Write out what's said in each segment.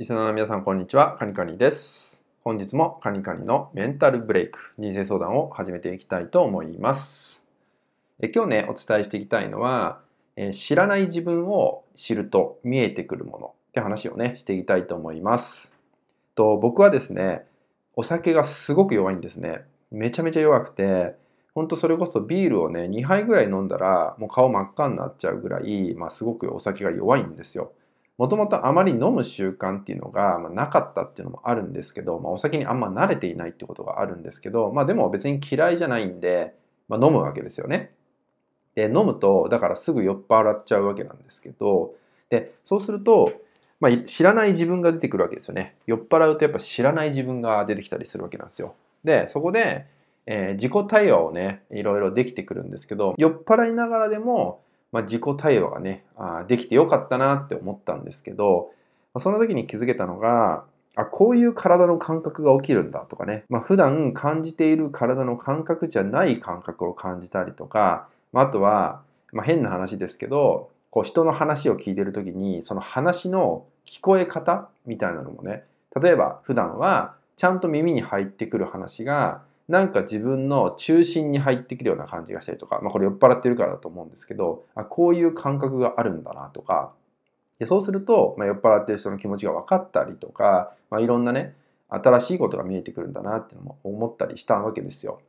リスナーの皆さん、こんにちは。カニカニです。本日もカニカニのメンタルブレイク、人生相談を始めていきたいと思います。え今日ね、お伝えしていきたいのは、え知らない自分を知ると見えてくるものって話をね、していきたいと思います。と僕はですね、お酒がすごく弱いんですね。めちゃめちゃ弱くて、ほんとそれこそビールをね、2杯ぐらい飲んだら、もう顔真っ赤になっちゃうぐらい、まあ、すごくお酒が弱いんですよ。もともとあまり飲む習慣っていうのが、ま、なかったっていうのもあるんですけど、まあ、お酒にあんま慣れていないってことがあるんですけど、まあでも別に嫌いじゃないんで、まあ、飲むわけですよね。で、飲むと、だからすぐ酔っ払っちゃうわけなんですけど、で、そうすると、まあ、知らない自分が出てくるわけですよね。酔っ払うとやっぱ知らない自分が出てきたりするわけなんですよ。で、そこで、えー自己対話をね、いろいろできてくるんですけど、酔っ払いながらでも、まあ、自己対話がねあできてよかったなって思ったんですけどまあその時に気づけたのがあこういう体の感覚が起きるんだとかね、まあ、普段感じている体の感覚じゃない感覚を感じたりとか、まあ、あとは、まあ、変な話ですけどこう人の話を聞いてる時にその話の聞こえ方みたいなのもね例えば普段はちゃんと耳に入ってくる話がなんか自分の中心に入ってくるような感じがしたりとか、まあ、これ酔っ払ってるからだと思うんですけどあこういう感覚があるんだなとかでそうすると、まあ、酔っ払ってる人の気持ちが分かったりとか、まあ、いろんなね新しいことが見えてくるんだなっていうのも思ったりしたわけですよ。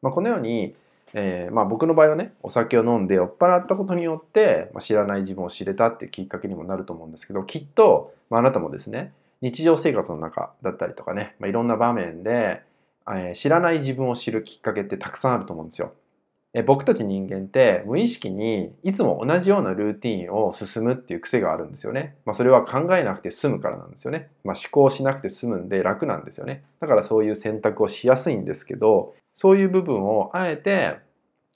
まあ、このように、えーまあ、僕の場合はねお酒を飲んで酔っ払ったことによって、まあ、知らない自分を知れたっていうきっかけにもなると思うんですけどきっと、まあ、あなたもですね日常生活の中だったりとかね、まあ、いろんな場面でえー知らない自分を知るきっかけってたくさんあると思うんですよ。えー僕たち人間って無意識にいつも同じようなルーティンを進むっていう癖があるんですよね。まあ、それは考えなくて済むからなんですよね。まあ、思考しなくて済むんで楽なんですよね。だからそういう選択をしやすいんですけど、そういう部分をあえて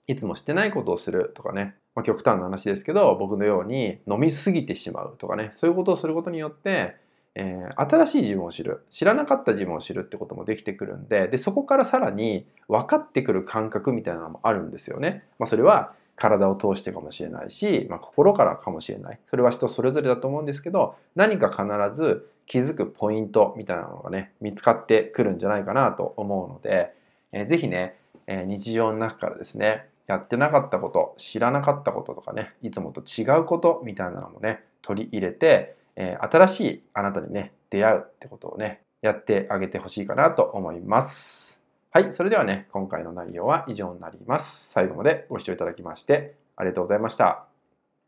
いつもしてないことをするとかね、まあ、極端な話ですけど僕のように飲みすぎてしまうとかねそういうことをすることによってえー新しい自分を知る知らなかった自分を知るってこともできてくるんででそこからさらに分かってくる感覚みたいなのもあるんですよね。まあ、それは体を通してかもしれないし、まあ、心からかもしれないそれは人それぞれだと思うんですけど何か必ず気づくポイントみたいなのがね見つかってくるんじゃないかなと思うので、えーぜひね、えー日常の中からですねやってなかったこと知らなかったこととかねいつもと違うことみたいなのもね取り入れてえー新しいあなたにね、出会うってことをね、やってあげてほしいかなと思います。はい、それではね、今回の内容は以上になります。最後までご視聴いただきましてありがとうございました。